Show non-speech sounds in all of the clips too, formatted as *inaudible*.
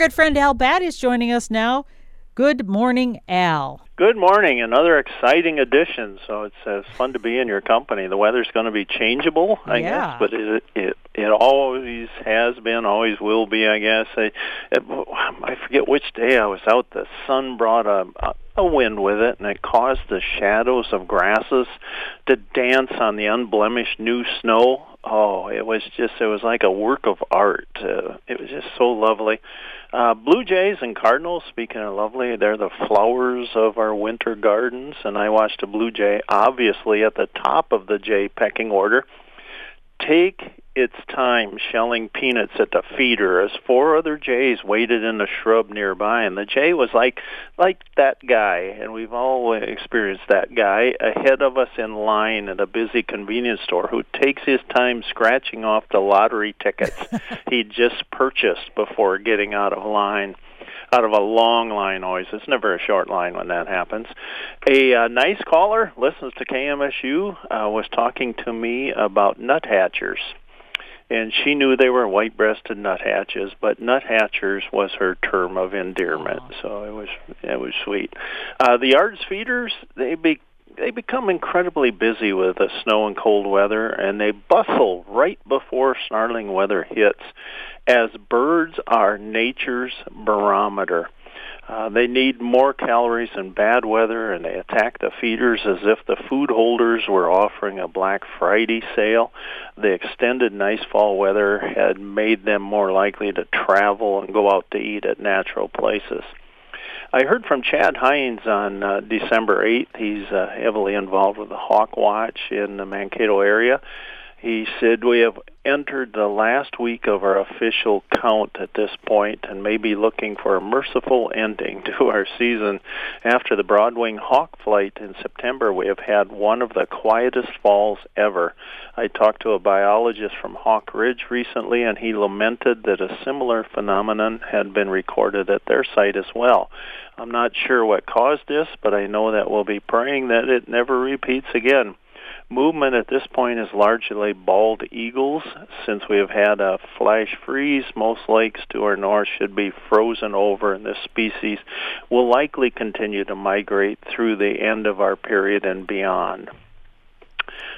Good friend Al Batt is joining us now. Good morning, Al. Good morning. Another exciting edition. So it's, uh, fun to be in your company. The weather's going to be changeable, I Yeah. guess, but it, it it always has been, always will be, I guess. I, it, I forget which day I was out. The sun brought a, a a wind with it, and it caused the shadows of grasses to dance on the unblemished new snow. Oh, it was just it was like a work of art. Uh, it was just so lovely. Uh, Blue Jays and Cardinals, speaking of lovely, they're the flowers of our winter gardens, and I watched a blue jay, obviously at the top of the jay pecking order, take its time shelling peanuts at the feeder as four other jays waited in the shrub nearby and the jay was like like that guy and we've all experienced that guy ahead of us in line at a busy convenience store who takes his time scratching off the lottery tickets *laughs* he just purchased before getting out of line out of a long line always. It's never a short line when that happens. A uh, nice caller listens to KMSU uh, was talking to me about nuthatchers. And she knew they were white-breasted nuthatches, but nuthatchers was her term of endearment. So it was it was sweet. Uh, the yards feeders they be they become incredibly busy with the snow and cold weather, and they bustle right before snarling weather hits, as birds are nature's barometer. Uh, they need more calories in bad weather, and they attack the feeders as if the food holders were offering a Black Friday sale. The extended nice fall weather had made them more likely to travel and go out to eat at natural places. I heard from Chad Hines on uh, December 8th. He's uh, heavily involved with the Hawk Watch in the Mankato area. He said we have entered the last week of our official count at this point and may be looking for a merciful ending to our season. After the Broadwing Hawk flight in September, we have had one of the quietest falls ever. I talked to a biologist from Hawk Ridge recently, and he lamented that a similar phenomenon had been recorded at their site as well. I'm not sure what caused this, but I know that we'll be praying that it never repeats again. Movement at this point is largely bald eagles. Since we have had a flash freeze, most lakes to our north should be frozen over, and this species will likely continue to migrate through the end of our period and beyond.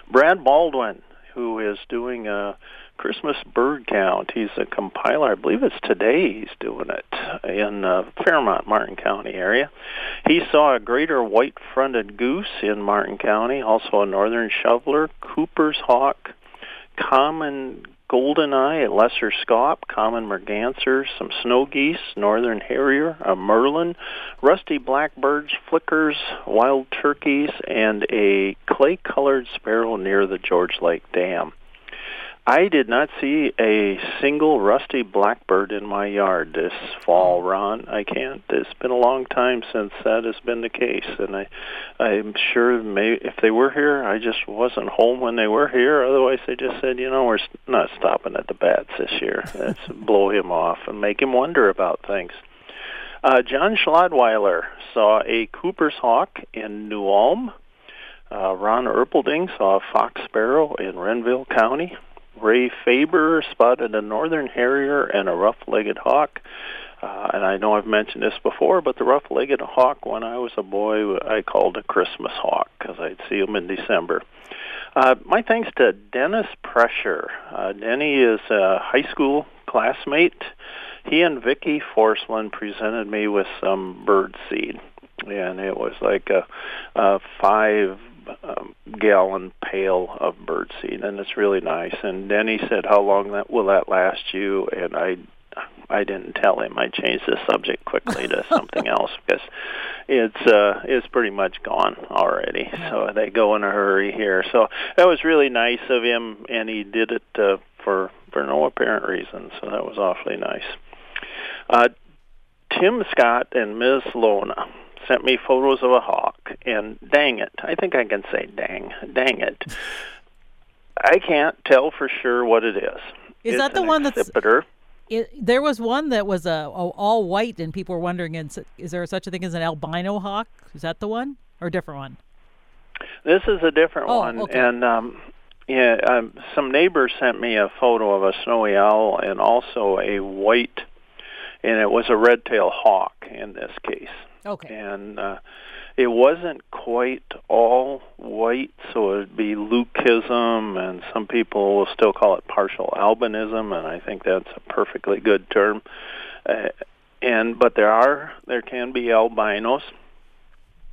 Brad Baldwin, who is doing a Christmas bird count. He's a compiler. I believe it's today he's doing it in uh, Fairmont, Martin County area. He saw a greater white-fronted goose in Martin County, also a northern shoveler, Cooper's hawk, common goldeneye, a lesser scaup, common merganser, some snow geese, northern harrier, a merlin, rusty blackbirds, flickers, wild turkeys, and a clay-colored sparrow near the George Lake Dam. I did not see a single rusty blackbird in my yard this fall, Ron. I can't. It's been a long time since that has been the case, and I, I'm sure may if they were here, I just wasn't home when they were here. Otherwise, they just said, you know, we're not stopping at the bats this year. *laughs* Let's blow him off and make him wonder about things. Uh, John Schlodweiler saw a Cooper's hawk in New Ulm. Uh, Ron Erpelding saw a fox sparrow in Renville County. Ray Faber spotted a northern harrier and a rough-legged hawk. Uh, and I know I've mentioned this before, but the rough-legged hawk, when I was a boy, I called a Christmas hawk because I'd see them in December. Uh, my thanks to Dennis Pressure. Uh, Denny is a high school classmate. He and Vicki Forsland presented me with some bird seed, and it was like a, a five um, gallon pail of bird seed, and it's really nice. And then he said, "How long that will that last you?" And I, I didn't tell him. I changed the subject quickly to *laughs* something else because it's uh, it's pretty much gone already. So they go in a hurry here. So that was really nice of him, and he did it uh, for for no apparent reason. So that was awfully nice. Uh, Tim Scott and Ms. Lona sent me photos of a hawk, and dang it, I think I can say dang, dang it. I can't tell for sure what it is. Is It's that the one that's? accipiter. It, there was one that was a, a all white, and people were wondering: is, is there such a thing as an albino hawk? Is that the one or a different one? This is a different Oh, one, okay. and um, yeah, um, some neighbors sent me a photo of a snowy owl and also a white and it was a red-tailed hawk in this case. Okay. And uh, it wasn't quite all white, so it'd be leucism, and some people will still call it partial albinism, and I think that's a perfectly good term. Uh, and but there are there can be albinos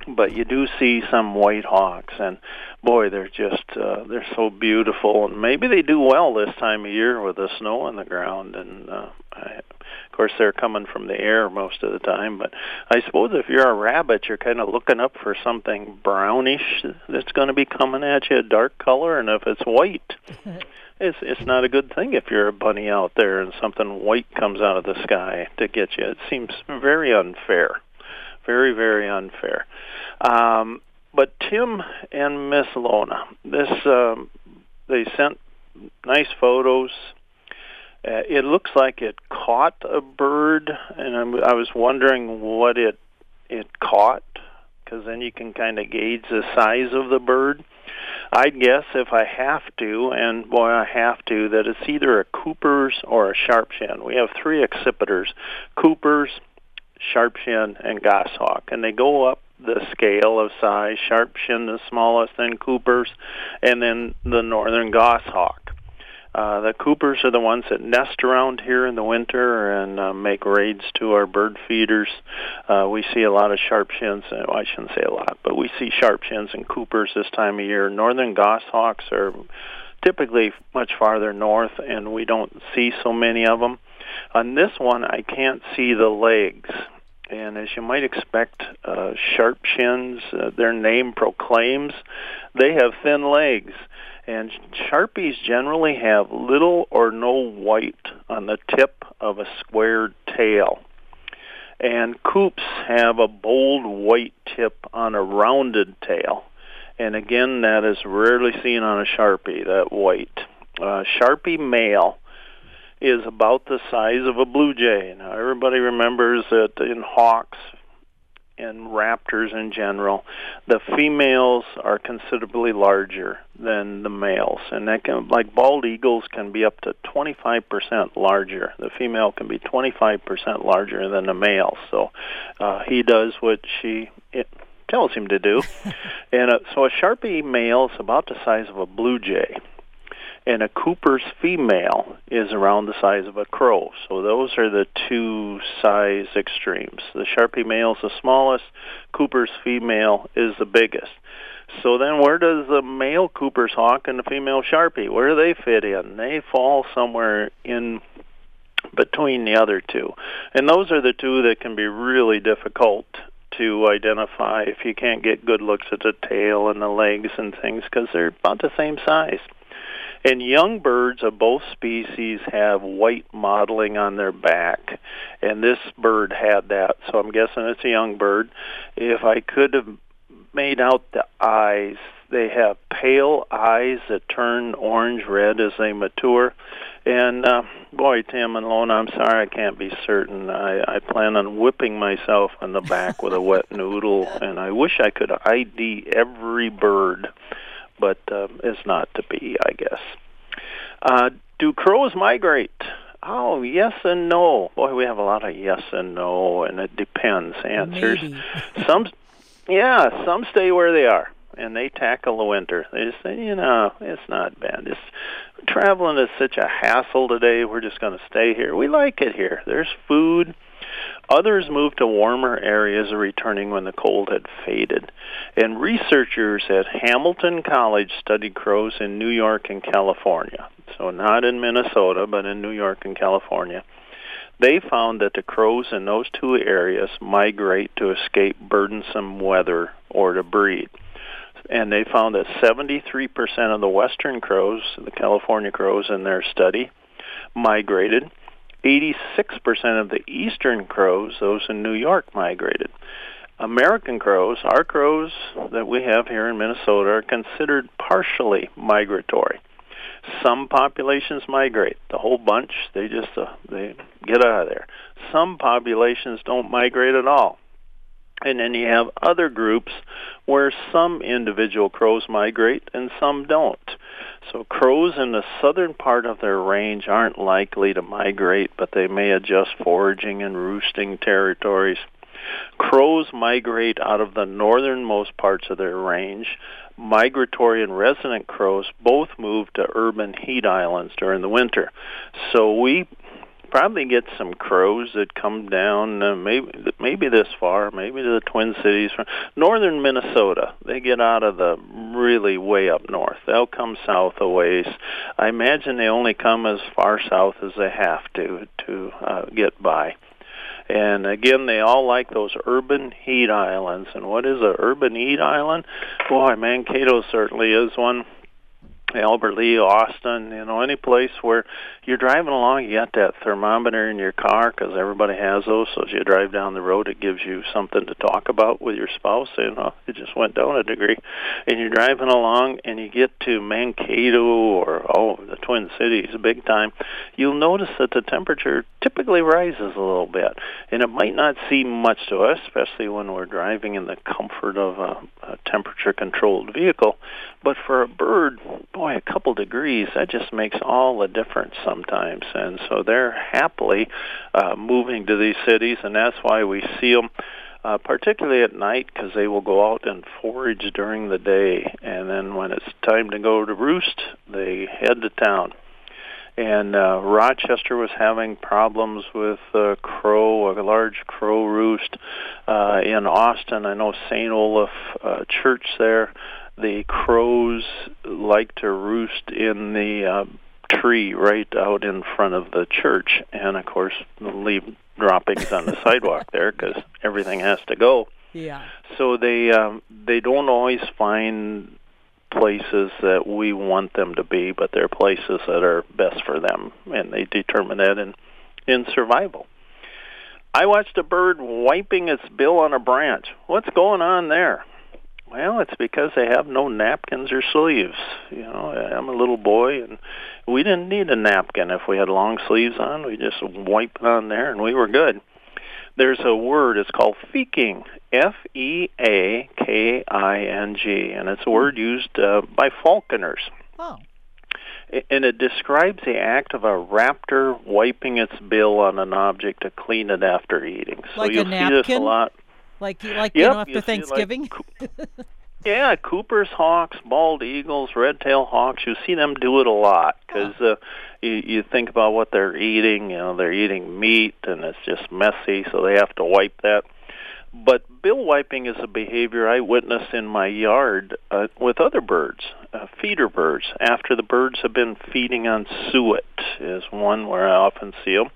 but you do see some white hawks and boy they're just uh, they're so beautiful and maybe they do well this time of year with the snow on the ground and uh, I, course they're coming from the air most of the time but I suppose if you're a rabbit you're kind of looking up for something brownish that's going to be coming at you a dark color and if it's white *laughs* it's it's not a good thing if you're a bunny out there and something white comes out of the sky to get you it seems very unfair very very unfair um, but Tim and Miss Lona, this um, they sent nice photos. Uh, it looks like it caught a bird, and I'm, I was wondering what it it caught, because then you can kind of gauge the size of the bird. I'd guess if I have to, and boy, I have to, that it's either a Cooper's or a Sharpshin. We have three accipiters: Cooper's, Sharpshin, and Goshawk, and they go up the scale of size, Sharpshin the smallest, then Coopers, and then the northern goshawk. Uh, the Coopers are the ones that nest around here in the winter and uh, make raids to our bird feeders. Uh, we see a lot of sharpshins. Uh, well, I shouldn't say a lot, but we see sharpshins and Coopers this time of year. Northern goshawks are typically much farther north, and we don't see so many of them. On this one, I can't see the legs and as you might expect, uh, sharp shins, uh, their name proclaims, they have thin legs. And sharpies generally have little or no white on the tip of a squared tail. And coops have a bold white tip on a rounded tail. And again, that is rarely seen on a sharpie, that white. Uh, sharpie male is about the size of a blue jay. Now, everybody remembers that in hawks and raptors in general, the females are considerably larger than the males, and that can, like bald eagles, can be up to 25% larger. The female can be 25% larger than the male. So uh, he does what she it tells him to do, *laughs* and uh, so a sharpie male is about the size of a blue jay and a Cooper's female is around the size of a crow. So those are the two size extremes. The Sharpie male is the smallest, Cooper's female is the biggest. So then where does the male Cooper's hawk and the female Sharpie, where do they fit in? They fall somewhere in between the other two. And those are the two that can be really difficult to identify if you can't get good looks at the tail and the legs and things because they're about the same size. And young birds of both species have white mottling on their back. And this bird had that, so I'm guessing it's a young bird. If I could have made out the eyes, they have pale eyes that turn orange red as they mature. And uh, boy, Tim and Lona, I'm sorry I can't be certain. I, I plan on whipping myself on the back with a wet *laughs* noodle, and I wish I could ID every bird but uh, it's not to be, I guess. Uh, do crows migrate? Oh, yes and no. Boy, we have a lot of yes and no, and it depends answers. *laughs* some, yeah, some stay where they are and they tackle the winter. They just say, you know, it's not bad. It's traveling is such a hassle today. We're just going to stay here. We like it here. There's food. Others moved to warmer areas, returning when the cold had faded. And researchers at Hamilton College studied crows in New York and California. So not in Minnesota, but in New York and California. They found that the crows in those two areas migrate to escape burdensome weather or to breed. And they found that 73% of the western crows, the California crows in their study, migrated 86% of the eastern crows, those in New York, migrated. American crows, our crows that we have here in Minnesota, are considered partially migratory. Some populations migrate, the whole bunch, they just uh, they get out of there. Some populations don't migrate at all. And then you have other groups where some individual crows migrate and some don't. So crows in the southern part of their range aren't likely to migrate, but they may adjust foraging and roosting territories. Crows migrate out of the northernmost parts of their range. Migratory and resident crows both move to urban heat islands during the winter. So we probably get some crows that come down uh, maybe maybe this far maybe to the twin cities from northern minnesota they get out of the really way up north they'll come south a ways i imagine they only come as far south as they have to to uh, get by and again, they all like those urban heat islands. And what is a urban heat island? Boy, Mankato certainly is one. Albert Lea, Austin, you know, any place where you're driving along, you got that thermometer in your car because everybody has those. So as you drive down the road, it gives you something to talk about with your spouse. You know, it just went down a degree, and you're driving along, and you get to Mankato or oh, the Twin Cities, big time. You'll notice that the temperature typically rises a little bit, and it might not seem much to us, especially when we're driving in the comfort of a, a temperature-controlled vehicle. But for a bird, boy, a couple degrees, that just makes all the difference sometimes. And so they're happily uh, moving to these cities, and that's why we see them. Uh, particularly at night because they will go out and forage during the day and then when it's time to go to roost they head to town and uh, Rochester was having problems with uh, crow, a large crow roost. Uh, in Austin, I know St. Olaf uh, Church there the crows like to roost in the uh, tree right out in front of the church, and of course leave droppings on the *laughs* sidewalk there because everything has to go. Yeah. So they um, they don't always find places that we want them to be, but they're places that are best for them, and they determine that in in survival. I watched a bird wiping its bill on a branch. What's going on there? Well, it's because they have no napkins or sleeves. You know, I'm a little boy, and we didn't need a napkin if we had long sleeves on. We just wipe it on there, and we were good. There's a word. It's called feaking. F-E-A-K-I-N-G, and it's a word used uh, by falconers. Oh. And it describes the act of a raptor wiping its bill on an object to clean it after eating. So like you'll see this a lot. Like like yep, you know after you Thanksgiving. like, *laughs* yeah, Cooper's hawks, bald eagles, red-tailed hawks. You see them do it a lot because uh, you, you think about what they're eating. You know, they're eating meat, and it's just messy, so they have to wipe that. But bill wiping is a behavior I witness in my yard uh, with other birds, uh, feeder birds. After the birds have been feeding on suet, is one where I often see them.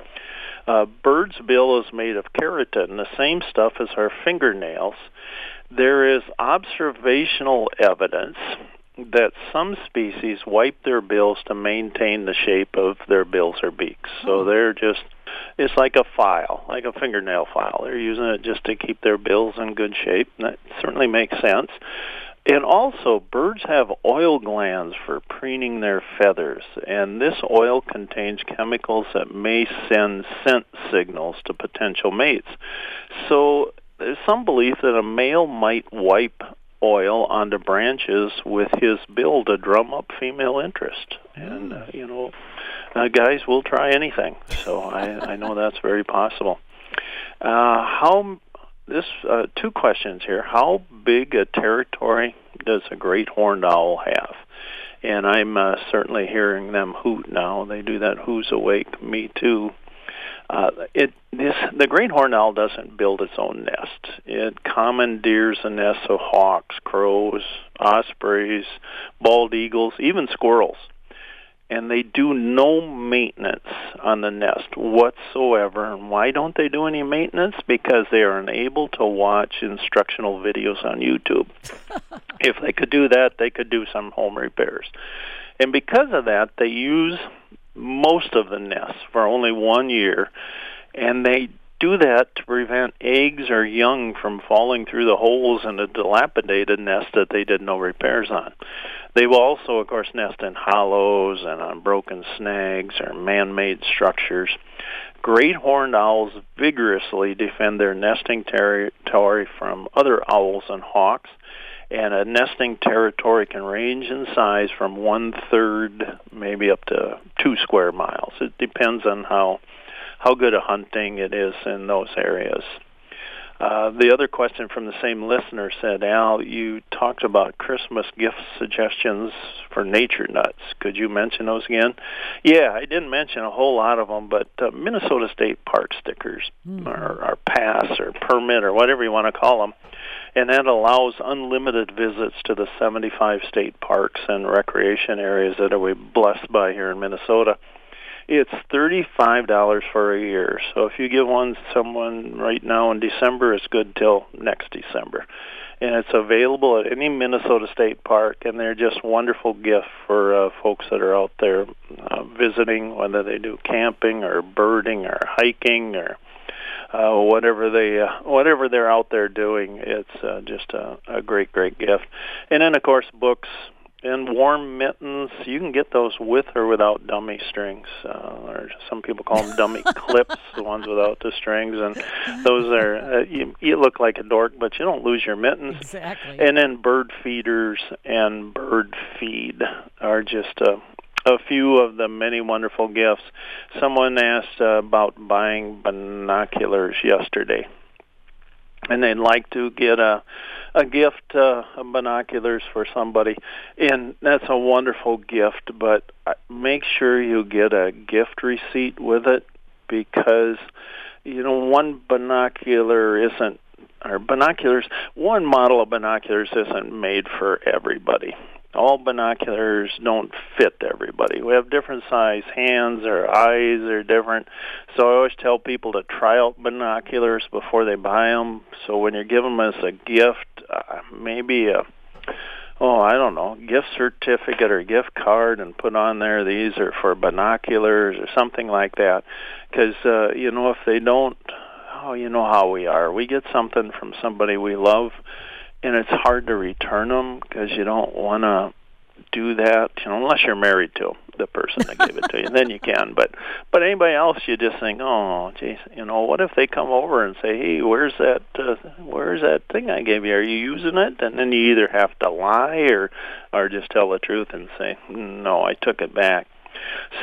Uh, bird's bill is made of keratin, the same stuff as our fingernails. There is observational evidence that some species wipe their bills to maintain the shape of their bills or beaks. So they're just it's like a file, like a fingernail file. They're using it just to keep their bills in good shape. And that certainly makes sense. And also, birds have oil glands for preening their feathers, and this oil contains chemicals that may send scent signals to potential mates. So there's some belief that a male might wipe oil onto branches with his bill to drum up female interest. And, uh, you know, uh, guys will try anything. So I, I know that's very possible. Uh, how this uh, two questions here. How big a territory does a great horned owl have? And I'm uh, certainly hearing them hoot now. They do that who's awake, me too. Uh, it this the great horned owl doesn't build its own nest. It commandeers the nests of hawks, crows, ospreys, bald eagles, even squirrels and they do no maintenance on the nest whatsoever. And why don't they do any maintenance? Because they are unable to watch instructional videos on YouTube. *laughs* if they could do that, they could do some home repairs. And because of that, they use most of the nests for only one year, and they do that to prevent eggs or young from falling through the holes in a dilapidated nest that they did no repairs on. They will also, of course, nest in hollows and on broken snags or man-made structures. Great horned owls vigorously defend their nesting territory from other owls and hawks, and a nesting territory can range in size from one third, maybe up to two square miles. It depends on how how good a hunting it is in those areas. Uh, the other question from the same listener said, Al, you talked about Christmas gift suggestions for nature nuts. Could you mention those again? Yeah, I didn't mention a whole lot of them, but uh, Minnesota State Park stickers, mm-hmm. or, or pass, or permit, or whatever you want to call them, and that allows unlimited visits to the 75 state parks and recreation areas that are we're blessed by here in Minnesota. It's thirty-five dollars for a year. So if you give one to someone right now in December, it's good till next December, and it's available at any Minnesota State Park. And they're just wonderful gift for uh, folks that are out there uh, visiting, whether they do camping or birding or hiking or uh, whatever they uh, whatever they're out there doing. It's uh, just a, a great great gift. And then of course books and warm mittens. You can get those with or without dummy strings, uh, or some people call them *laughs* dummy clips, the ones without the strings. And those are uh, you, you look like a dork, but you don't lose your mittens. Exactly. And then bird feeders and bird feed are just a a few of the many wonderful gifts. Someone asked uh, about buying binoculars yesterday, and they'd like to get a a gift uh, of binoculars for somebody, and that's a wonderful gift. But make sure you get a gift receipt with it because you know one binocular isn't or binoculars one model of binoculars isn't made for everybody all binoculars don't fit everybody. We have different size hands, our eyes are different. So I always tell people to try out binoculars before they buy them. So when you give them as a gift, uh, maybe a oh I don't know gift certificate or gift card, and put on there these are for binoculars or something like that. Because uh, you know if they don't, oh you know how we are. We get something from somebody we love and it's hard to return them because you don't want to do that, you know, unless you're married to the person that gave it to you. Then you can, but but anybody else, you just think, oh, geez, you know, what if they come over and say, hey, where's that, uh, where's that thing I gave you? Are you using it? And then you either have to lie or or just tell the truth and say, no, I took it back.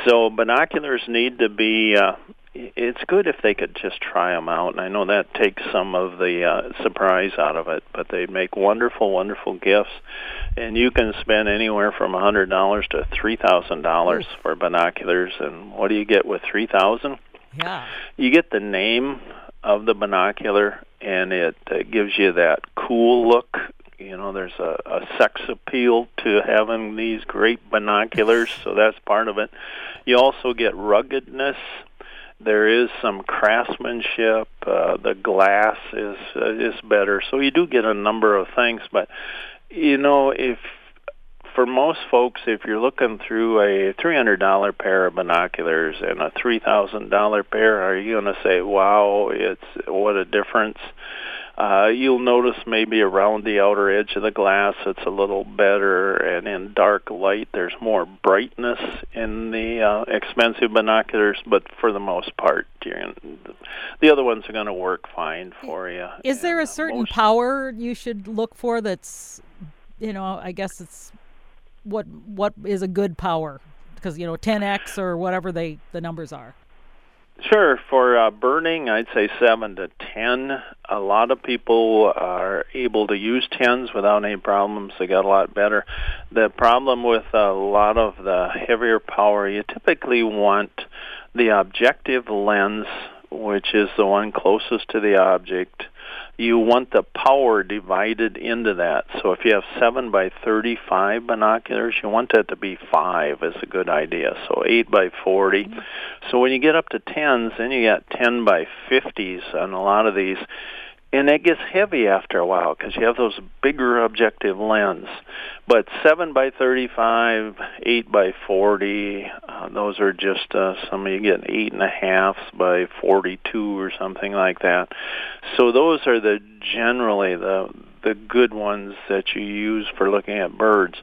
So binoculars need to be uh, it's good if they could just try them out. And I know that takes some of the uh, surprise out of it, but they make wonderful, wonderful gifts. And you can spend anywhere from a hundred dollars to three thousand dollars for binoculars. And what do you get with three thousand? Yeah, you get the name of the binocular, and it uh, gives you that cool look. You know, there's a, a sex appeal to having these great binoculars, so that's part of it. You also get ruggedness there is some craftsmanship. Uh, the glass is uh, is better, so you do get a number of things. But you know, if for most folks, if you're looking through a three hundred dollar pair of binoculars and a three thousand dollar pair, are you going to say, "Wow, it's what a difference"? Uh, you'll notice maybe around the outer edge of the glass it's a little better, and in dark light there's more brightness in the uh, expensive binoculars. But for the most part, the other ones are going to work fine for you. Is and, there a certain most... power you should look for? That's, you know, I guess it's what what is a good power because you know 10x or whatever they the numbers are. Sure. For uh, birding, I'd say 7 to 10. A lot of people are able to use 10s without any problems. They got a lot better. The problem with a lot of the heavier power, you typically want the objective lens, which is the one closest to the object, you want the power divided into that. So if you have 7 by 35 binoculars, you want that to be 5 is a good idea. So 8 by 40. Mm-hmm. So when you get up to 10s, then you got 10 by 50s on a lot of these and it gets heavy after a while because you have those bigger objective lens. But seven by thirty-five, eight by forty, uh, those are just uh, some of you get eight and a half by forty-two or something like that. So those are the generally the the good ones that you use for looking at birds.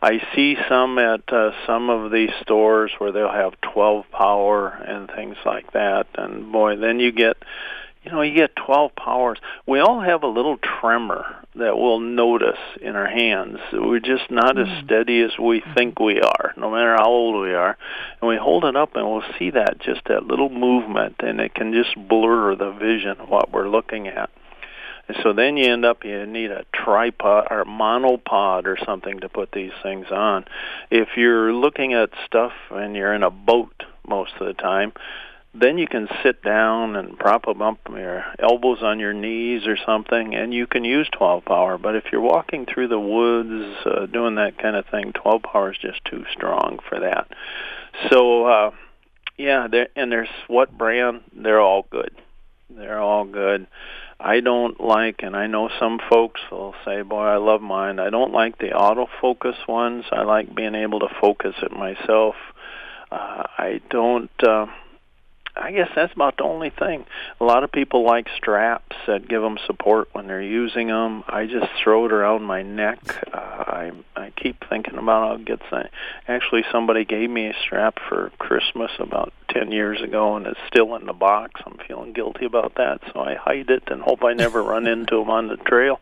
I see some at uh, some of these stores where they'll have 12 power and things like that, and boy, then you get you know, you get 12 powers. We all have a little tremor that we'll notice in our hands. We're just not Mm. as steady as we think we are, no matter how old we are. And we hold it up and we'll see that just that little movement and it can just blur the vision of what we're looking at. And so then you end up you need a tripod or monopod or something to put these things on. If you're looking at stuff and you're in a boat most of the time, then you can sit down and prop them up your elbows on your knees or something and you can use 12 power but if you're walking through the woods uh, doing that kind of thing 12 power is just too strong for that so uh yeah there and there's what brand they're all good they're all good I don't like, and I know some folks will say, "Boy, I love mine." I don't like the autofocus ones. I like being able to focus it myself. Uh, I don't. Uh, I guess that's about the only thing. A lot of people like straps that give them support when they're using them. I just throw it around my neck. Uh, I I keep thinking about I'll get some. Actually, somebody gave me a strap for Christmas about ten years ago, and it's still in the box. I'm feeling guilty about that, so I hide it and hope I never run *laughs* into them on the trail.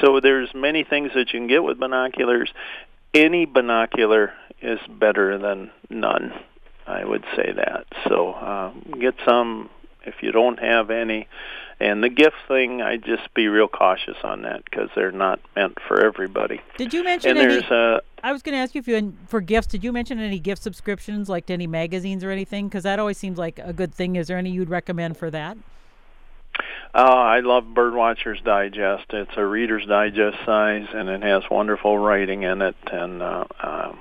So there's many things that you can get with binoculars. Any binocular is better than none. I would say that. So uh, get some if you don't have any. And the gift thing, I just be real cautious on that because they're not meant for everybody. Did you mention And any? there's uh, I was going to ask you if you for gifts. Did you mention any gift subscriptions, like to any magazines or anything? Because that always seems like a good thing. Is there any you'd recommend for that? Uh, I love Birdwatcher's Digest. It's a Reader's Digest size, and it has wonderful writing in it, and uh, um,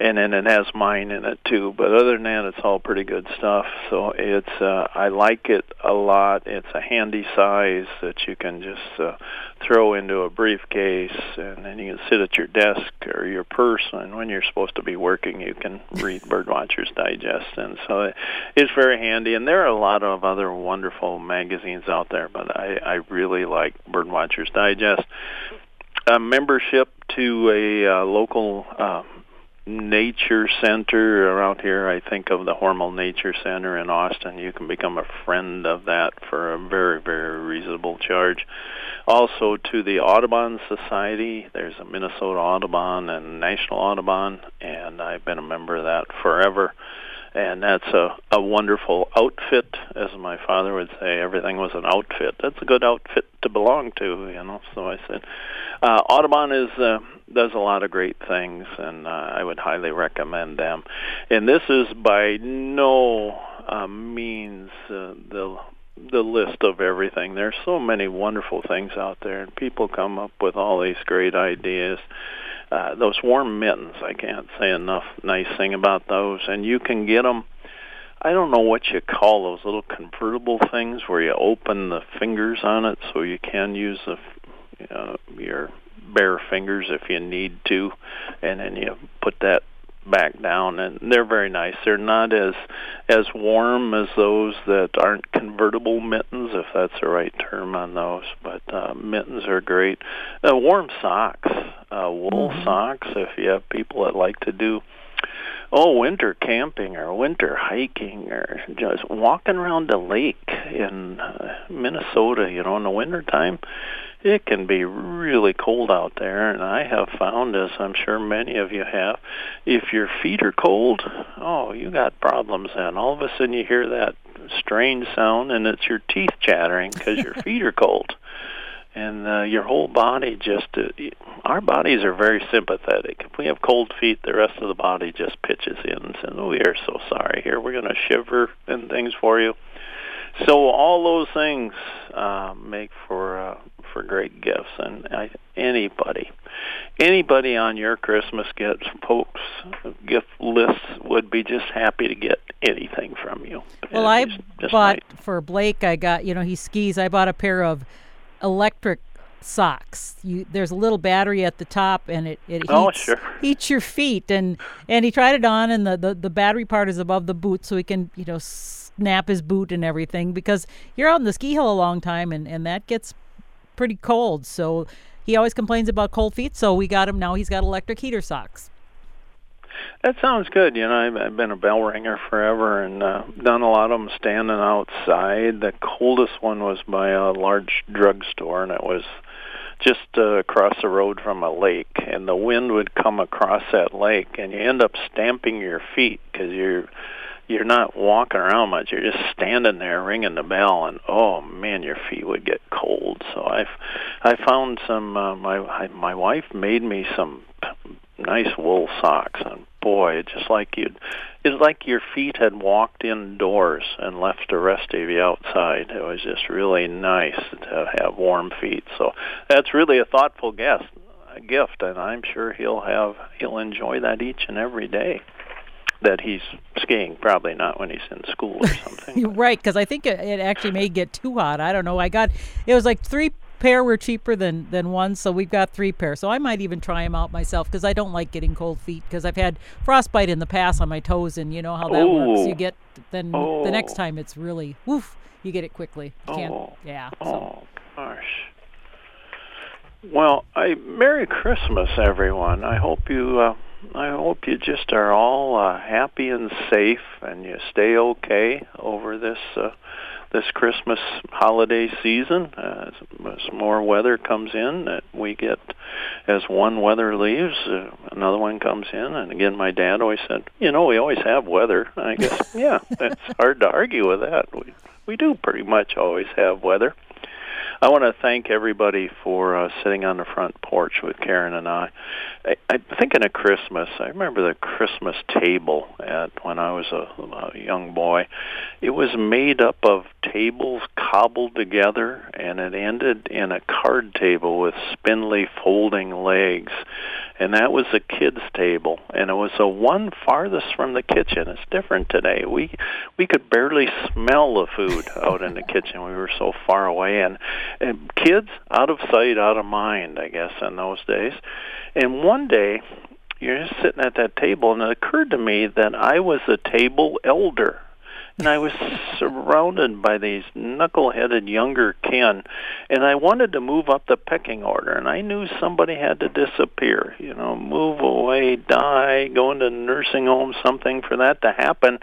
and then it has mine in it too. But other than that, it's all pretty good stuff. So it's uh, I like it a lot. It's a handy size that you can just uh, throw into a briefcase, and then you can sit at your desk or your purse. And when you're supposed to be working, you can *laughs* read Birdwatcher's Digest, and so it's very handy. And there are a lot of other wonderful magazines out there, but I, I really like Birdwatcher's Digest. A membership to a uh, local. Uh, nature center around here. I think of the Hormel Nature Center in Austin. You can become a friend of that for a very, very reasonable charge. Also to the Audubon Society. There's a Minnesota Audubon and National Audubon, and I've been a member of that forever. And that's a, a wonderful outfit, as my father would say. Everything was an outfit. That's a good outfit to belong to, you know. So I said, uh, Audubon is uh, does a lot of great things, and uh, I would highly recommend them. And this is by no uh, means uh, the the list of everything. There's so many wonderful things out there, and people come up with all these great ideas. Uh, those warm mittens, I can't say enough nice thing about those, and you can get them. I don't know what you call those little convertible things where you open the fingers on it so you can use the uh, your bare fingers if you need to, and then you put that back down and they're very nice. They're not as as warm as those that aren't convertible mittens if that's the right term on those, but uh mittens are great. Uh, warm socks, uh wool Mhm. socks if you have people that like to do oh winter camping or winter hiking or just walking around the lake in uh, Minnesota, you know, in the winter time it can be really cold out there. And I have found as I'm sure many of you have if your feet are cold oh you got problems then. All of a sudden you hear that strange sound and it's your teeth chattering because your *laughs* feet are cold and uh, your whole body just uh, our bodies are very sympathetic if we have cold feet the rest of the body just pitches in and says oh we are so sorry here we're going to shiver and things for you so all those things uh, make for uh, for great gifts, and I, anybody, anybody on your Christmas gifts, folks, gift lists would be just happy to get anything from you. Well, And I bought nice. for Blake. I got you know he skis. I bought a pair of electric socks. You there's a little battery at the top, and it it oh, heats, Oh, sure. heats your feet. And and he tried it on, and the, the the battery part is above the boot, so he can you know snap his boot and everything because you're out in the ski hill a long time, and and that gets pretty cold. So he always complains about cold feet. So we got him now. He's got electric heater socks. That sounds good. You know, I've, I've been a bell ringer forever and uh, done a lot of them standing outside. The coldest one was by a large drugstore, and it was just uh, across the road from a lake, and the wind would come across that lake, and you end up stamping your feet because you're you're not walking around much. You're just standing there ringing the bell, and oh man, your feet would get cold. So I've I found some. Uh, my I, my wife made me some nice wool socks, and boy, it's just like you'd it's like your feet had walked indoors and left the rest of you outside. It was just really nice to have warm feet. So that's really a thoughtful guest a gift, and I'm sure he'll have he'll enjoy that each and every day that he's skiing. Probably not when he's in school or *laughs* something. right, because I think it, it actually may get too hot. I don't know. I got it was like three pair were cheaper than than one, so we've got three pairs. So I might even try them out myself because I don't like getting cold feet because I've had frostbite in the past on my toes, and you know how that Ooh. works. You get then Oh. the next time it's really woof. You get it quickly. You can't. Oh. Yeah. So. Oh gosh. Well, I Merry Christmas, everyone. I hope you. Uh, I hope you just are all uh, happy and safe, and you stay okay over this uh, this Christmas holiday season. Uh, as, as more weather comes in, that we get as one weather leaves, uh, another one comes in. And again, my dad always said, "You know, we always have weather." I guess, *laughs* yeah, it's hard to argue with that. We we do pretty much always have weather. I want to thank everybody for uh, sitting on the front porch with Karen and I. I. I'm thinking of Christmas. I remember the Christmas table at when I was a, a young boy. It was made up of tables cobbled together, and it ended in a card table with spindly folding legs. And that was a kids' table, and it was the one farthest from the kitchen. It's different today. We we could barely smell the food out in the *laughs* kitchen. We were so far away, and and kids out of sight, out of mind, I guess, in those days. And one day, you're just sitting at that table, and it occurred to me that I was a table elder. And I was surrounded by these knuckle-headed younger kin, and I wanted to move up the pecking order. And I knew somebody had to disappear, you know, move away, die, go into nursing home, something for that to happen.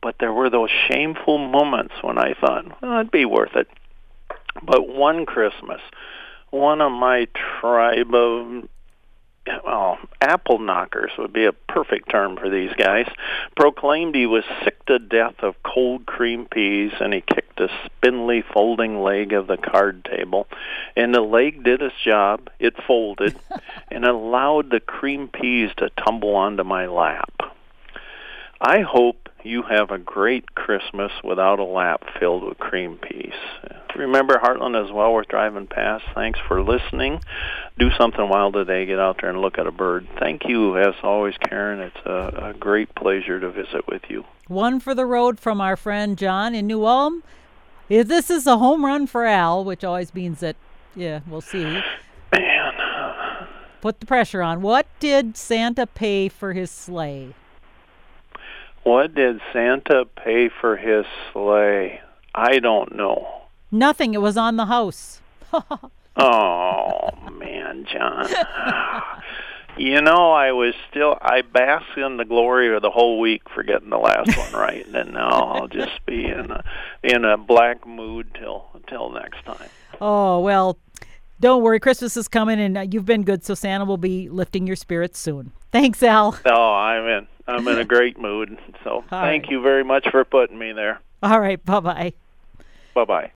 But there were those shameful moments when I thought, well, it'd be worth it. But one Christmas, one of my tribe of well, apple knockers would be a perfect term for these guys, proclaimed he was sick to death of cold cream peas, and he kicked a spindly folding leg of the card table. And the leg did its job. It folded *laughs* and allowed the cream peas to tumble onto my lap. I hope you have a great Christmas without a lap filled with cream peas. Remember Heartland is well. We're driving past. Thanks for listening. Do something wild today. Get out there and look at a bird. Thank you, as always, Karen. It's a, a great pleasure to visit with you. One for the road from our friend John in New Ulm. If This is a home run for Al, which always means that, yeah, we'll see. Man, Put the pressure on. What did Santa pay for his sleigh? What did Santa pay for his sleigh? I don't know. Nothing. It was on the house. *laughs* Oh man, John. *sighs* You know, I was still I bask in the glory of the whole week for getting the last one right, and now I'll just be in a in a black mood till till next time. Oh, well, don't worry. Christmas is coming and you've been good, so Santa will be lifting your spirits soon. Thanks, Al. Oh, I'm in I'm in a great mood. So thank right. you very much for putting me there. All right. Bye bye. Bye bye.